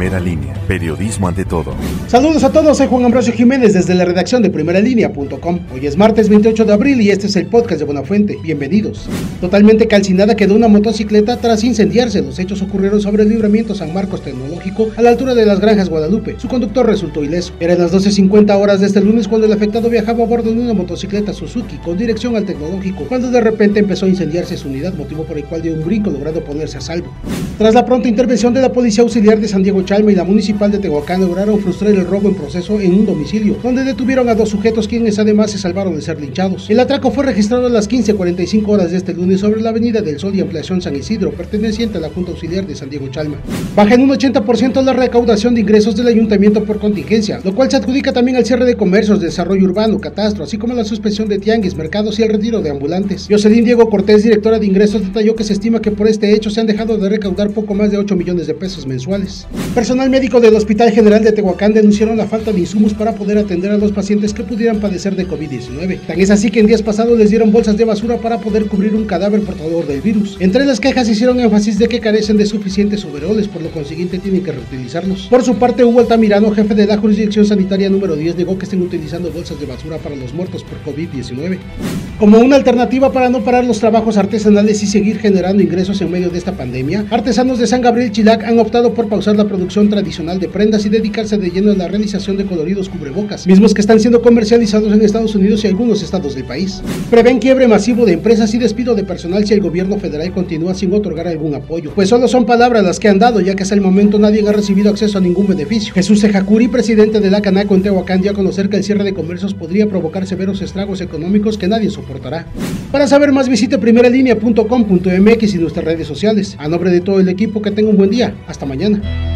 Primera línea, periodismo ante todo. Saludos a todos, soy Juan Ambrosio Jiménez desde la redacción de primeralínea.com. Hoy es martes 28 de abril y este es el podcast de Buenafuente. Bienvenidos. Totalmente calcinada quedó una motocicleta tras incendiarse. Los hechos ocurrieron sobre el libramiento San Marcos Tecnológico a la altura de las granjas Guadalupe. Su conductor resultó ileso. Eran las 12.50 horas de este lunes cuando el afectado viajaba a bordo de una motocicleta Suzuki con dirección al tecnológico, cuando de repente empezó a incendiarse su unidad, motivo por el cual dio un brinco logrando ponerse a salvo. Tras la pronta intervención de la Policía Auxiliar de San Diego Chalma y la Municipal de Tehuacán lograron frustrar el robo en proceso en un domicilio, donde detuvieron a dos sujetos quienes además se salvaron de ser linchados. El atraco fue registrado a las 15.45 horas de este lunes sobre la Avenida del Sol y Ampliación San Isidro, perteneciente a la Junta Auxiliar de San Diego Chalma. Baja en un 80% la recaudación de ingresos del ayuntamiento por contingencia, lo cual se adjudica también al cierre de comercios, desarrollo urbano, catastro, así como la suspensión de tianguis, mercados y el retiro de ambulantes. Jocelyn Diego Cortés, directora de ingresos, detalló que se estima que por este hecho se han dejado de recaudar poco más de 8 millones de pesos mensuales. Personal médico del Hospital General de Tehuacán denunciaron la falta de insumos para poder atender a los pacientes que pudieran padecer de COVID-19. Tan es así que en días pasados les dieron bolsas de basura para poder cubrir un cadáver portador del virus. Entre las quejas hicieron énfasis de que carecen de suficientes overoles, por lo consiguiente tienen que reutilizarlos. Por su parte, Hugo Altamirano, jefe de la jurisdicción sanitaria número 10, negó que estén utilizando bolsas de basura para los muertos por COVID-19. Como una alternativa para no parar los trabajos artesanales y seguir generando ingresos en medio de esta pandemia, artesanos de San Gabriel Chilac han optado por pausar la producción tradicional de prendas y dedicarse de lleno a la realización de coloridos cubrebocas, mismos que están siendo comercializados en Estados Unidos y algunos estados del país. Prevén quiebre masivo de empresas y despido de personal si el gobierno federal continúa sin otorgar algún apoyo, pues solo son palabras las que han dado, ya que hasta el momento nadie ha recibido acceso a ningún beneficio. Jesús Ejacuri, presidente de la Canaco en Tehuacán, dio a conocer que el cierre de comercios podría provocar severos estragos económicos que nadie soportará. Para saber más visite primeralinea.com.mx y nuestras redes sociales. A nombre de todo el equipo que tenga un buen día. Hasta mañana.